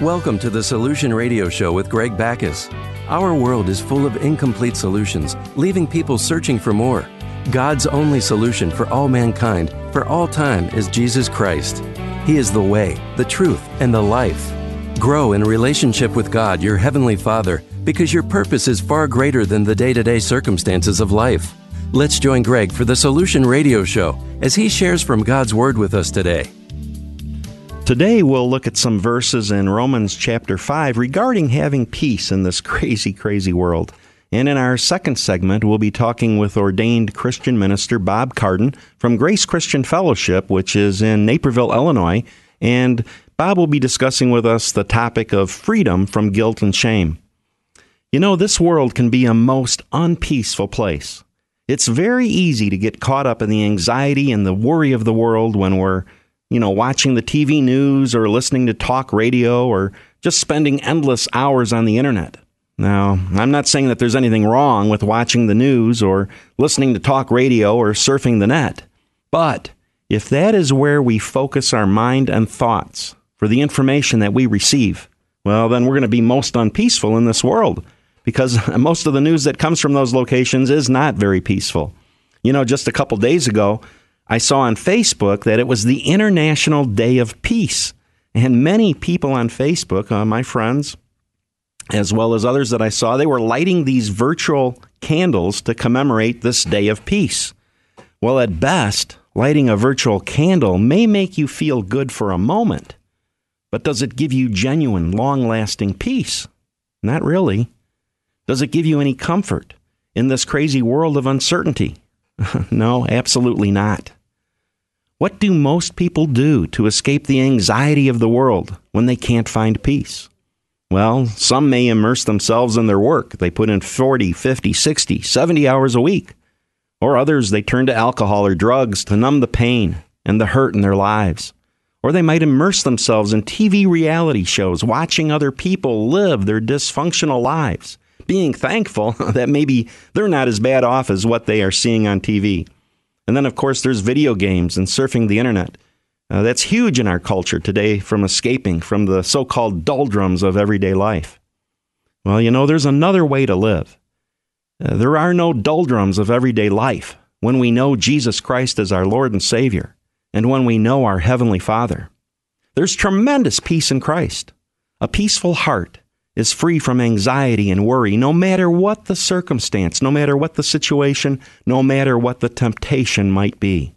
Welcome to the Solution Radio Show with Greg Backus. Our world is full of incomplete solutions, leaving people searching for more. God's only solution for all mankind, for all time, is Jesus Christ. He is the way, the truth, and the life. Grow in relationship with God, your Heavenly Father, because your purpose is far greater than the day to day circumstances of life. Let's join Greg for the Solution Radio Show as he shares from God's Word with us today. Today, we'll look at some verses in Romans chapter 5 regarding having peace in this crazy, crazy world. And in our second segment, we'll be talking with ordained Christian minister Bob Carden from Grace Christian Fellowship, which is in Naperville, Illinois. And Bob will be discussing with us the topic of freedom from guilt and shame. You know, this world can be a most unpeaceful place. It's very easy to get caught up in the anxiety and the worry of the world when we're you know, watching the TV news or listening to talk radio or just spending endless hours on the internet. Now, I'm not saying that there's anything wrong with watching the news or listening to talk radio or surfing the net, but if that is where we focus our mind and thoughts for the information that we receive, well, then we're going to be most unpeaceful in this world because most of the news that comes from those locations is not very peaceful. You know, just a couple days ago, I saw on Facebook that it was the International Day of Peace. And many people on Facebook, uh, my friends, as well as others that I saw, they were lighting these virtual candles to commemorate this day of peace. Well, at best, lighting a virtual candle may make you feel good for a moment, but does it give you genuine, long lasting peace? Not really. Does it give you any comfort in this crazy world of uncertainty? no, absolutely not. What do most people do to escape the anxiety of the world when they can't find peace? Well, some may immerse themselves in their work. They put in 40, 50, 60, 70 hours a week. Or others, they turn to alcohol or drugs to numb the pain and the hurt in their lives. Or they might immerse themselves in TV reality shows, watching other people live their dysfunctional lives, being thankful that maybe they're not as bad off as what they are seeing on TV. And then, of course, there's video games and surfing the internet. Uh, that's huge in our culture today from escaping from the so called doldrums of everyday life. Well, you know, there's another way to live. Uh, there are no doldrums of everyday life when we know Jesus Christ as our Lord and Savior and when we know our Heavenly Father. There's tremendous peace in Christ, a peaceful heart, is free from anxiety and worry, no matter what the circumstance, no matter what the situation, no matter what the temptation might be.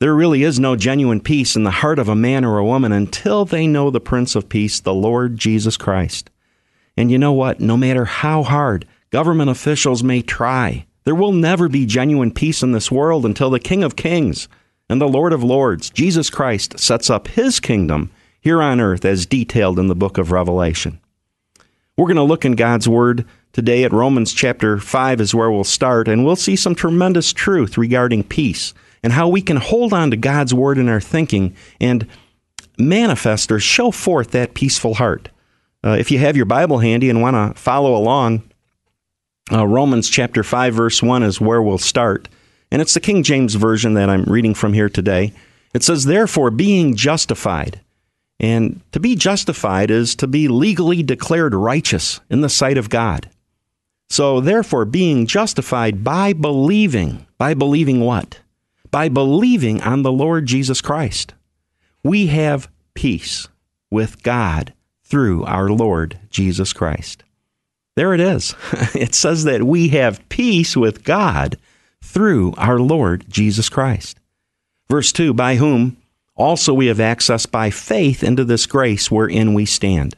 There really is no genuine peace in the heart of a man or a woman until they know the Prince of Peace, the Lord Jesus Christ. And you know what? No matter how hard government officials may try, there will never be genuine peace in this world until the King of Kings and the Lord of Lords, Jesus Christ, sets up his kingdom here on earth as detailed in the book of Revelation. We're going to look in God's Word today at Romans chapter 5 is where we'll start, and we'll see some tremendous truth regarding peace and how we can hold on to God's Word in our thinking and manifest or show forth that peaceful heart. Uh, if you have your Bible handy and want to follow along, uh, Romans chapter 5, verse 1 is where we'll start. And it's the King James Version that I'm reading from here today. It says, Therefore, being justified and to be justified is to be legally declared righteous in the sight of God. So, therefore, being justified by believing, by believing what? By believing on the Lord Jesus Christ. We have peace with God through our Lord Jesus Christ. There it is. it says that we have peace with God through our Lord Jesus Christ. Verse 2 By whom also, we have access by faith into this grace wherein we stand.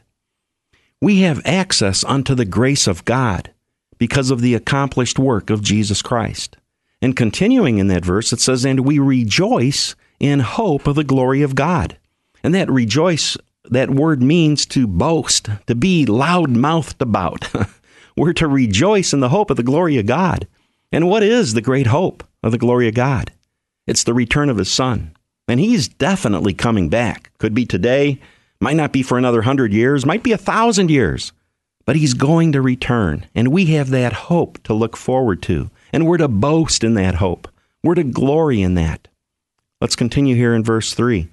We have access unto the grace of God because of the accomplished work of Jesus Christ. And continuing in that verse, it says, And we rejoice in hope of the glory of God. And that rejoice, that word means to boast, to be loud mouthed about. We're to rejoice in the hope of the glory of God. And what is the great hope of the glory of God? It's the return of His Son. And he's definitely coming back. Could be today, might not be for another hundred years, might be a thousand years. But he's going to return. And we have that hope to look forward to. And we're to boast in that hope. We're to glory in that. Let's continue here in verse 3.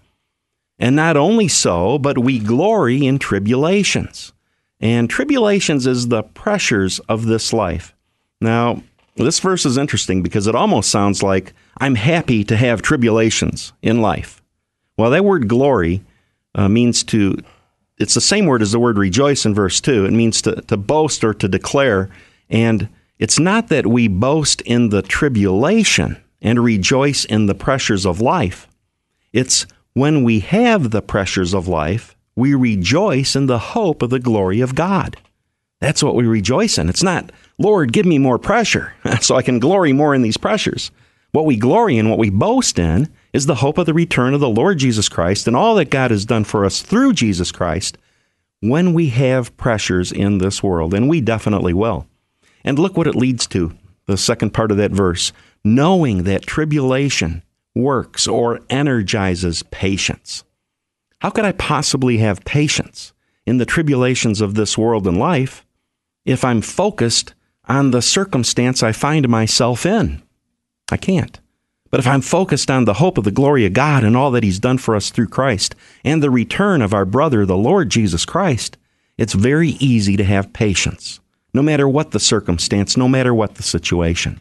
And not only so, but we glory in tribulations. And tribulations is the pressures of this life. Now, this verse is interesting because it almost sounds like I'm happy to have tribulations in life. Well, that word glory uh, means to, it's the same word as the word rejoice in verse 2. It means to, to boast or to declare. And it's not that we boast in the tribulation and rejoice in the pressures of life. It's when we have the pressures of life, we rejoice in the hope of the glory of God. That's what we rejoice in. It's not, Lord, give me more pressure so I can glory more in these pressures. What we glory in, what we boast in, is the hope of the return of the Lord Jesus Christ and all that God has done for us through Jesus Christ when we have pressures in this world, and we definitely will. And look what it leads to the second part of that verse knowing that tribulation works or energizes patience. How could I possibly have patience in the tribulations of this world and life if I'm focused on the circumstance I find myself in? I can't. But if I'm focused on the hope of the glory of God and all that He's done for us through Christ and the return of our brother, the Lord Jesus Christ, it's very easy to have patience, no matter what the circumstance, no matter what the situation.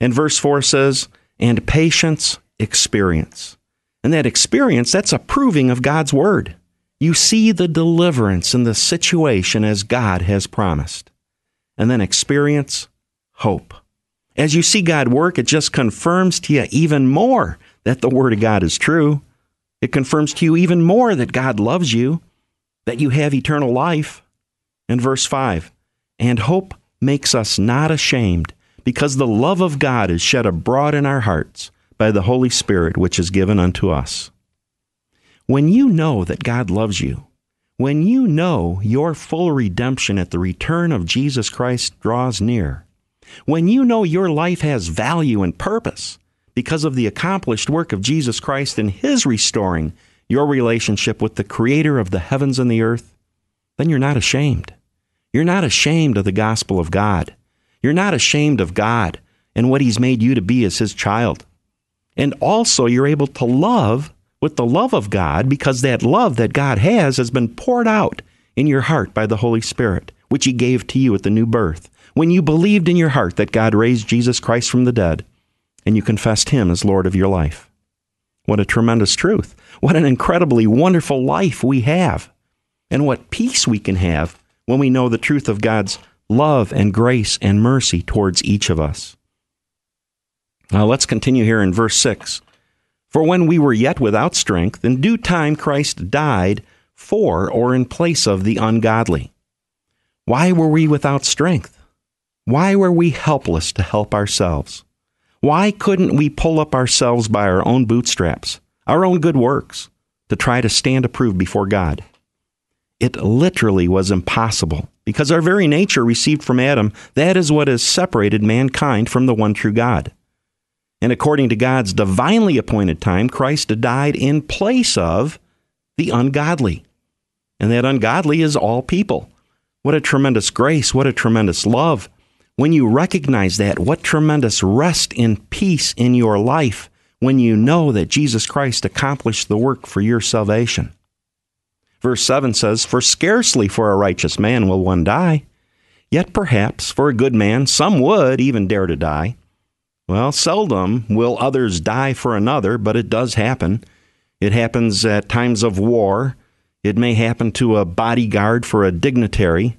And verse 4 says, and patience, experience. And that experience, that's a proving of God's word. You see the deliverance in the situation as God has promised. And then experience, hope. As you see God work, it just confirms to you even more that the Word of God is true. It confirms to you even more that God loves you, that you have eternal life. And verse 5, and hope makes us not ashamed, because the love of God is shed abroad in our hearts by the Holy Spirit which is given unto us. When you know that God loves you, when you know your full redemption at the return of Jesus Christ draws near, when you know your life has value and purpose because of the accomplished work of Jesus Christ in His restoring your relationship with the Creator of the heavens and the earth, then you're not ashamed. You're not ashamed of the gospel of God. You're not ashamed of God and what He's made you to be as His child. And also, you're able to love with the love of God because that love that God has has been poured out in your heart by the Holy Spirit, which He gave to you at the new birth. When you believed in your heart that God raised Jesus Christ from the dead and you confessed Him as Lord of your life. What a tremendous truth. What an incredibly wonderful life we have. And what peace we can have when we know the truth of God's love and grace and mercy towards each of us. Now let's continue here in verse 6. For when we were yet without strength, in due time Christ died for or in place of the ungodly. Why were we without strength? Why were we helpless to help ourselves? Why couldn't we pull up ourselves by our own bootstraps, our own good works, to try to stand approved before God? It literally was impossible because our very nature received from Adam, that is what has separated mankind from the one true God. And according to God's divinely appointed time, Christ died in place of the ungodly. And that ungodly is all people. What a tremendous grace, what a tremendous love. When you recognize that, what tremendous rest and peace in your life when you know that Jesus Christ accomplished the work for your salvation. Verse 7 says, For scarcely for a righteous man will one die, yet perhaps for a good man some would even dare to die. Well, seldom will others die for another, but it does happen. It happens at times of war. It may happen to a bodyguard for a dignitary.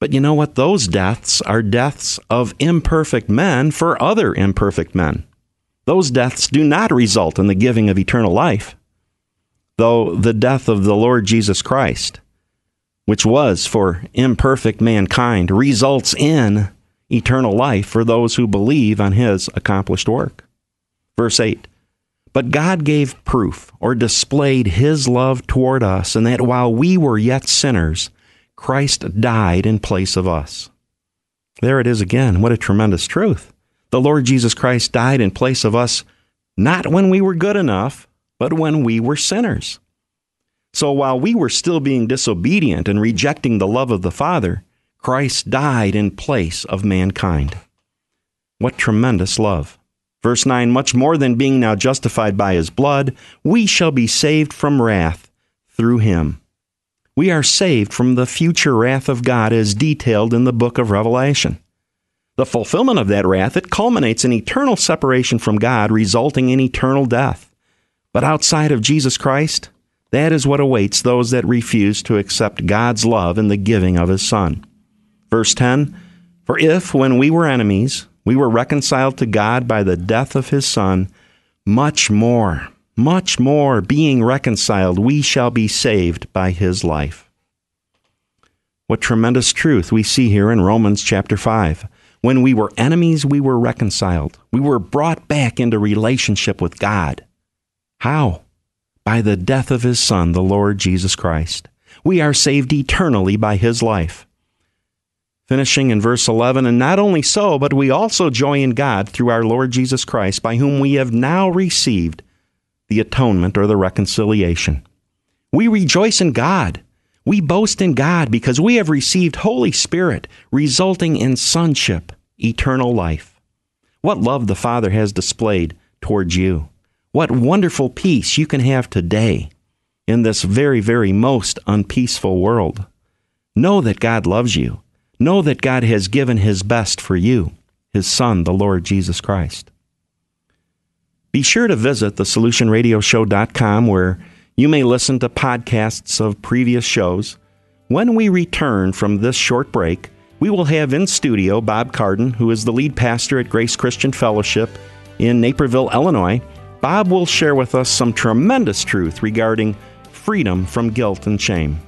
But you know what? Those deaths are deaths of imperfect men for other imperfect men. Those deaths do not result in the giving of eternal life though the death of the Lord Jesus Christ, which was for imperfect mankind, results in eternal life for those who believe on his accomplished work. Verse 8 But God gave proof or displayed his love toward us, and that while we were yet sinners, Christ died in place of us. There it is again. What a tremendous truth. The Lord Jesus Christ died in place of us, not when we were good enough, but when we were sinners. So while we were still being disobedient and rejecting the love of the Father, Christ died in place of mankind. What tremendous love. Verse 9 Much more than being now justified by his blood, we shall be saved from wrath through him. We are saved from the future wrath of God as detailed in the book of Revelation. The fulfillment of that wrath, it culminates in eternal separation from God, resulting in eternal death. But outside of Jesus Christ, that is what awaits those that refuse to accept God's love in the giving of His Son. Verse 10 For if, when we were enemies, we were reconciled to God by the death of His Son, much more, much more, being reconciled, we shall be saved by His life. What tremendous truth we see here in Romans chapter 5. When we were enemies, we were reconciled. We were brought back into relationship with God. How? By the death of His Son, the Lord Jesus Christ. We are saved eternally by His life. Finishing in verse 11, and not only so, but we also joy in God through our Lord Jesus Christ, by whom we have now received the atonement or the reconciliation. We rejoice in God we boast in God because we have received Holy Spirit, resulting in sonship, eternal life. What love the Father has displayed towards you. What wonderful peace you can have today in this very, very most unpeaceful world. Know that God loves you. Know that God has given His best for you, His Son, the Lord Jesus Christ. Be sure to visit thesolutionradioshow.com where you may listen to podcasts of previous shows. When we return from this short break, we will have in studio Bob Carden, who is the lead pastor at Grace Christian Fellowship in Naperville, Illinois. Bob will share with us some tremendous truth regarding freedom from guilt and shame.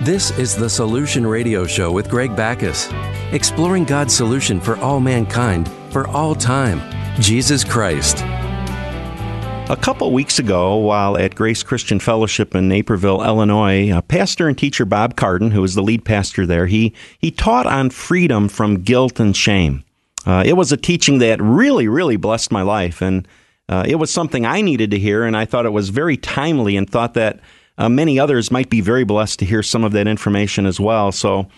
This is the Solution Radio Show with Greg Backus, exploring God's solution for all mankind, for all time Jesus Christ. A couple weeks ago, while at Grace Christian Fellowship in Naperville, Illinois, a pastor and teacher Bob Carden, who was the lead pastor there, he, he taught on freedom from guilt and shame. Uh, it was a teaching that really, really blessed my life, and uh, it was something I needed to hear, and I thought it was very timely and thought that uh, many others might be very blessed to hear some of that information as well. So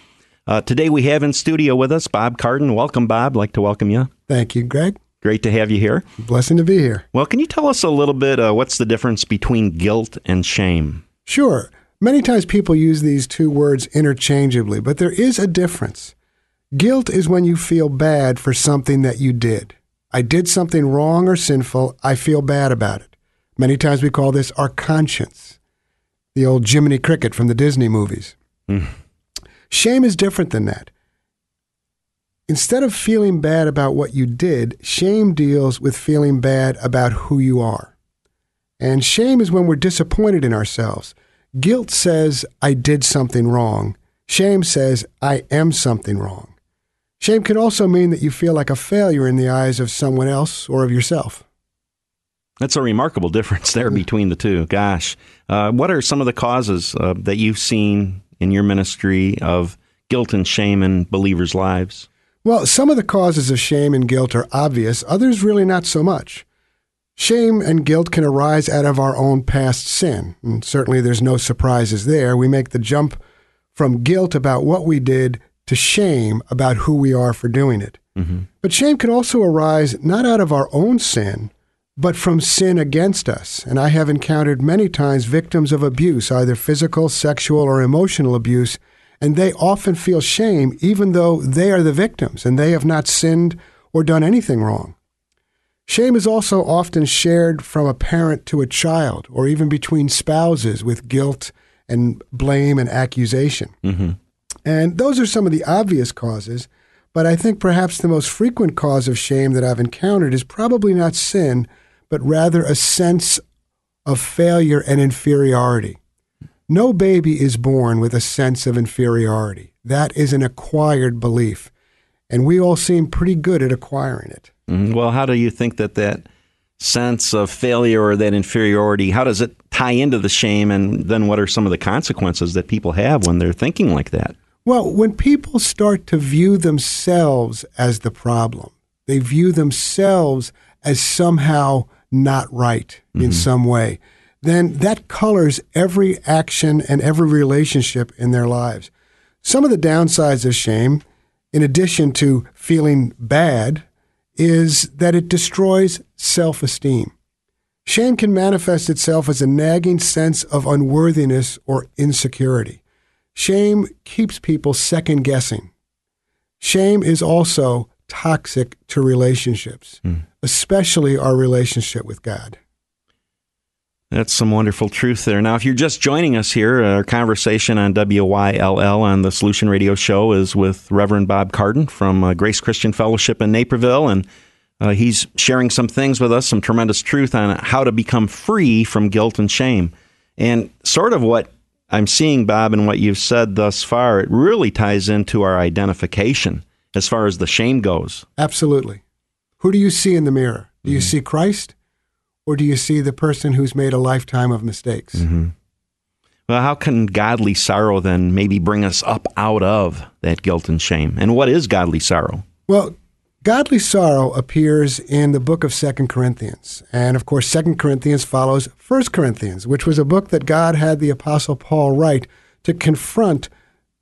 uh, today we have in studio with us Bob Carden. Welcome, Bob. I'd like to welcome you. Thank you, Greg. Great to have you here. Blessing to be here. Well, can you tell us a little bit uh, what's the difference between guilt and shame? Sure. Many times people use these two words interchangeably, but there is a difference. Guilt is when you feel bad for something that you did. I did something wrong or sinful. I feel bad about it. Many times we call this our conscience the old Jiminy Cricket from the Disney movies. Mm. Shame is different than that. Instead of feeling bad about what you did, shame deals with feeling bad about who you are. And shame is when we're disappointed in ourselves. Guilt says, I did something wrong. Shame says, I am something wrong. Shame can also mean that you feel like a failure in the eyes of someone else or of yourself. That's a remarkable difference there between the two. Gosh, uh, what are some of the causes uh, that you've seen in your ministry of guilt and shame in believers' lives? Well, some of the causes of shame and guilt are obvious, others really not so much. Shame and guilt can arise out of our own past sin, and certainly there's no surprises there. We make the jump from guilt about what we did to shame about who we are for doing it. Mm-hmm. But shame can also arise not out of our own sin, but from sin against us. And I have encountered many times victims of abuse, either physical, sexual, or emotional abuse, and they often feel shame even though they are the victims and they have not sinned or done anything wrong. Shame is also often shared from a parent to a child or even between spouses with guilt and blame and accusation. Mm-hmm. And those are some of the obvious causes, but I think perhaps the most frequent cause of shame that I've encountered is probably not sin, but rather a sense of failure and inferiority. No baby is born with a sense of inferiority. That is an acquired belief. And we all seem pretty good at acquiring it. Mm-hmm. Well, how do you think that that sense of failure or that inferiority, how does it tie into the shame? And then what are some of the consequences that people have when they're thinking like that? Well, when people start to view themselves as the problem, they view themselves as somehow not right in mm-hmm. some way, then that colors every action and every relationship in their lives. Some of the downsides of shame, in addition to feeling bad, is that it destroys self esteem. Shame can manifest itself as a nagging sense of unworthiness or insecurity. Shame keeps people second guessing. Shame is also toxic to relationships, hmm. Especially our relationship with God. That's some wonderful truth there. Now, if you're just joining us here, our conversation on WYLL on the Solution Radio Show is with Reverend Bob Carden from uh, Grace Christian Fellowship in Naperville, and uh, he's sharing some things with us, some tremendous truth on how to become free from guilt and shame. And sort of what I'm seeing, Bob, and what you've said thus far, it really ties into our identification as far as the shame goes. Absolutely. Who do you see in the mirror? Do you mm-hmm. see Christ or do you see the person who's made a lifetime of mistakes? Mm-hmm. Well, how can godly sorrow then maybe bring us up out of that guilt and shame? And what is godly sorrow? Well, godly sorrow appears in the book of Second Corinthians. And of course, Second Corinthians follows First Corinthians, which was a book that God had the apostle Paul write to confront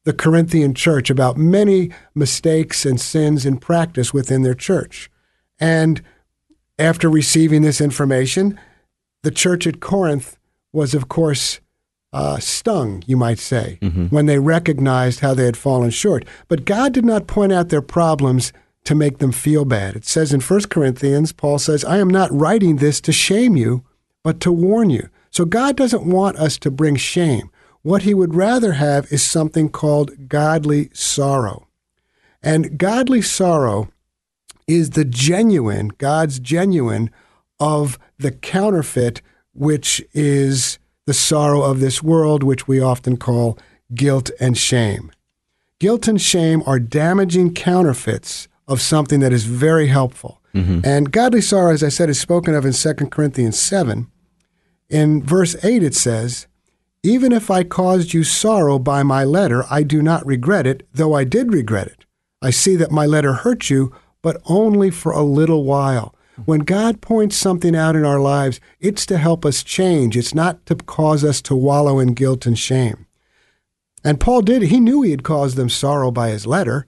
the Corinthian church about many mistakes and sins in practice within their church. And after receiving this information, the church at Corinth was, of course, uh, stung, you might say, when they recognized how they had fallen short. But God did not point out their problems to make them feel bad. It says in 1 Corinthians, Paul says, I am not writing this to shame you, but to warn you. So God doesn't want us to bring shame. What he would rather have is something called godly sorrow. And godly sorrow is the genuine, God's genuine, of the counterfeit, which is the sorrow of this world, which we often call guilt and shame. Guilt and shame are damaging counterfeits of something that is very helpful. Mm-hmm. And godly sorrow, as I said, is spoken of in 2 Corinthians 7. In verse 8, it says, Even if I caused you sorrow by my letter, I do not regret it, though I did regret it. I see that my letter hurt you, but only for a little while. When God points something out in our lives, it's to help us change. It's not to cause us to wallow in guilt and shame. And Paul did. He knew he had caused them sorrow by his letter,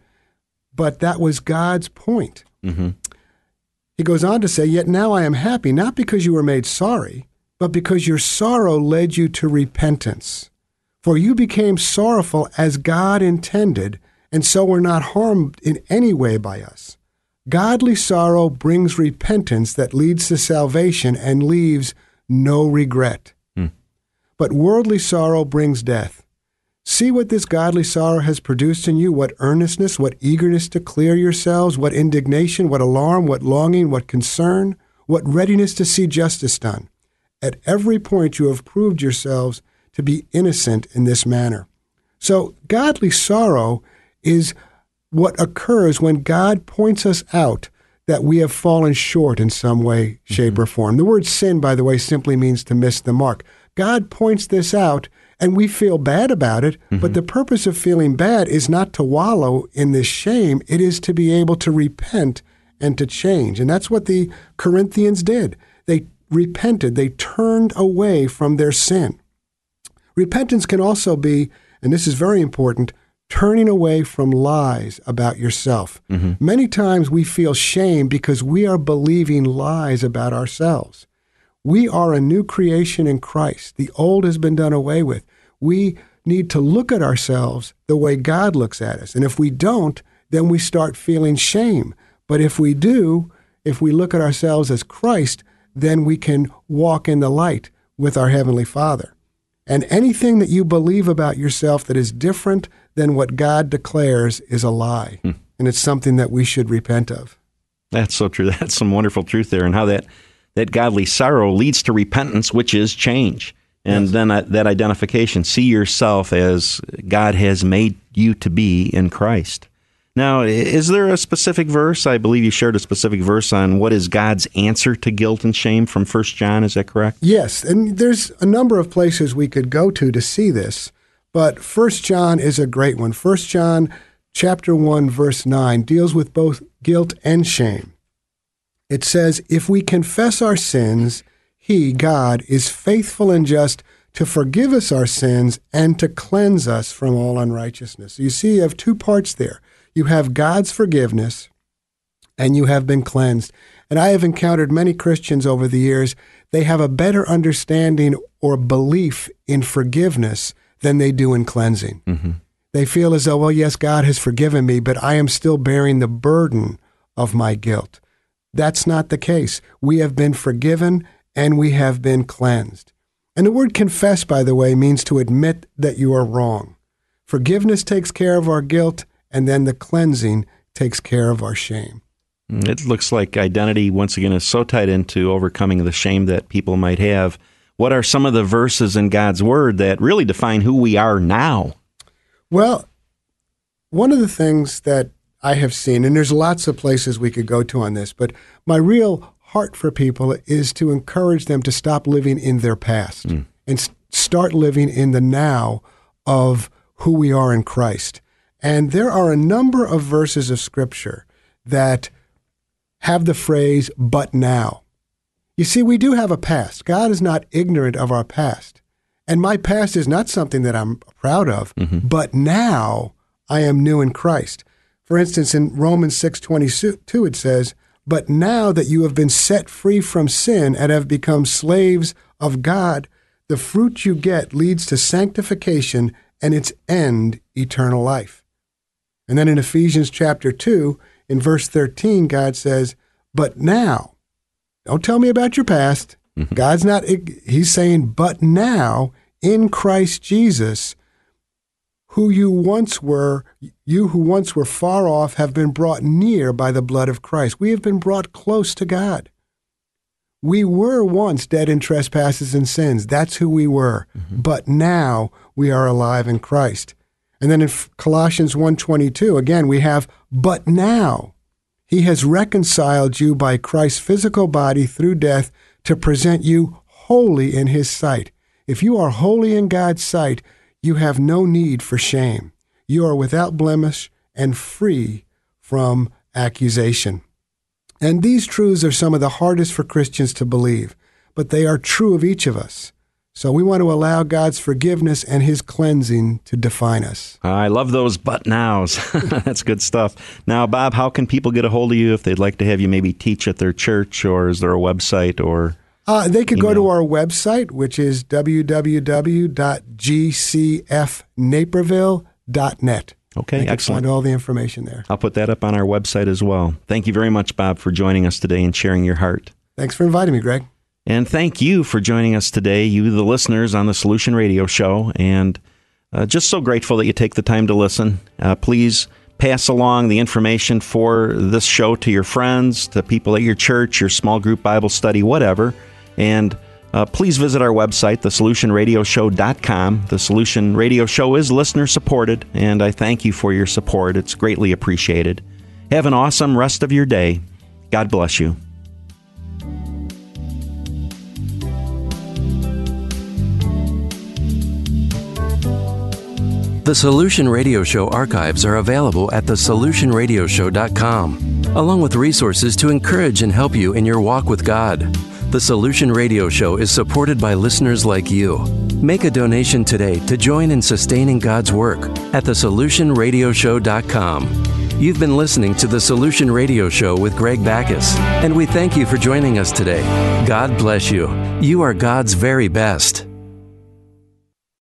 but that was God's point. Mm-hmm. He goes on to say, Yet now I am happy, not because you were made sorry, but because your sorrow led you to repentance. For you became sorrowful as God intended, and so were not harmed in any way by us. Godly sorrow brings repentance that leads to salvation and leaves no regret. Hmm. But worldly sorrow brings death. See what this godly sorrow has produced in you what earnestness, what eagerness to clear yourselves, what indignation, what alarm, what longing, what concern, what readiness to see justice done. At every point you have proved yourselves to be innocent in this manner. So, godly sorrow is what occurs when God points us out that we have fallen short in some way, shape, mm-hmm. or form. The word sin, by the way, simply means to miss the mark. God points this out and we feel bad about it, but mm-hmm. the purpose of feeling bad is not to wallow in this shame, it is to be able to repent and to change. And that's what the Corinthians did. They repented, they turned away from their sin. Repentance can also be, and this is very important, turning away from lies about yourself. Mm-hmm. Many times we feel shame because we are believing lies about ourselves. We are a new creation in Christ. The old has been done away with. We need to look at ourselves the way God looks at us. And if we don't, then we start feeling shame. But if we do, if we look at ourselves as Christ, then we can walk in the light with our Heavenly Father. And anything that you believe about yourself that is different than what God declares is a lie. Hmm. And it's something that we should repent of. That's so true. That's some wonderful truth there, and how that that godly sorrow leads to repentance, which is change, and then that, that identification. See yourself as God has made you to be in Christ. Now, is there a specific verse? I believe you shared a specific verse on what is God's answer to guilt and shame from First John. Is that correct? Yes, and there's a number of places we could go to to see this, but First John is a great one. First John chapter 1 verse 9 deals with both guilt and shame. It says, If we confess our sins, He, God, is faithful and just to forgive us our sins and to cleanse us from all unrighteousness. You see, you have two parts there. You have God's forgiveness, and you have been cleansed. And I have encountered many Christians over the years, they have a better understanding or belief in forgiveness than they do in cleansing. Mm-hmm. They feel as though, well, yes, God has forgiven me, but I am still bearing the burden of my guilt. That's not the case. We have been forgiven and we have been cleansed. And the word confess, by the way, means to admit that you are wrong. Forgiveness takes care of our guilt, and then the cleansing takes care of our shame. It looks like identity, once again, is so tied into overcoming the shame that people might have. What are some of the verses in God's Word that really define who we are now? Well, one of the things that I have seen, and there's lots of places we could go to on this, but my real heart for people is to encourage them to stop living in their past mm. and start living in the now of who we are in Christ. And there are a number of verses of Scripture that have the phrase, but now. You see, we do have a past. God is not ignorant of our past. And my past is not something that I'm proud of, mm-hmm. but now I am new in Christ. For instance, in Romans 6:22 it says, "But now that you have been set free from sin and have become slaves of God, the fruit you get leads to sanctification and its end eternal life." And then in Ephesians chapter 2, in verse 13, God says, "But now, don't tell me about your past. Mm-hmm. God's not, he's saying, but now in Christ Jesus, who you once were, you who once were far off have been brought near by the blood of Christ. We have been brought close to God. We were once dead in trespasses and sins. That's who we were. Mm-hmm. But now we are alive in Christ. And then in Colossians 1:22 again we have but now he has reconciled you by Christ's physical body through death to present you holy in his sight. If you are holy in God's sight, you have no need for shame. You are without blemish and free from accusation. And these truths are some of the hardest for Christians to believe, but they are true of each of us. So we want to allow God's forgiveness and his cleansing to define us. I love those but nows. That's good stuff. Now, Bob, how can people get a hold of you if they'd like to have you maybe teach at their church, or is there a website or? Uh, they could email? go to our website, which is www.gcfnaperville.net. Okay, excellent. Find all the information there. I'll put that up on our website as well. Thank you very much, Bob, for joining us today and sharing your heart. Thanks for inviting me, Greg. And thank you for joining us today, you, the listeners, on the Solution Radio Show. And uh, just so grateful that you take the time to listen. Uh, please pass along the information for this show to your friends, to people at your church, your small group Bible study, whatever. And uh, please visit our website, thesolutionradioshow.com. The Solution Radio Show is listener supported, and I thank you for your support. It's greatly appreciated. Have an awesome rest of your day. God bless you. The Solution Radio Show archives are available at thesolutionradioshow.com, along with resources to encourage and help you in your walk with God. The Solution Radio Show is supported by listeners like you. Make a donation today to join in sustaining God's work at thesolutionradioshow.com. You've been listening to the Solution Radio Show with Greg Backus, and we thank you for joining us today. God bless you. You are God's very best.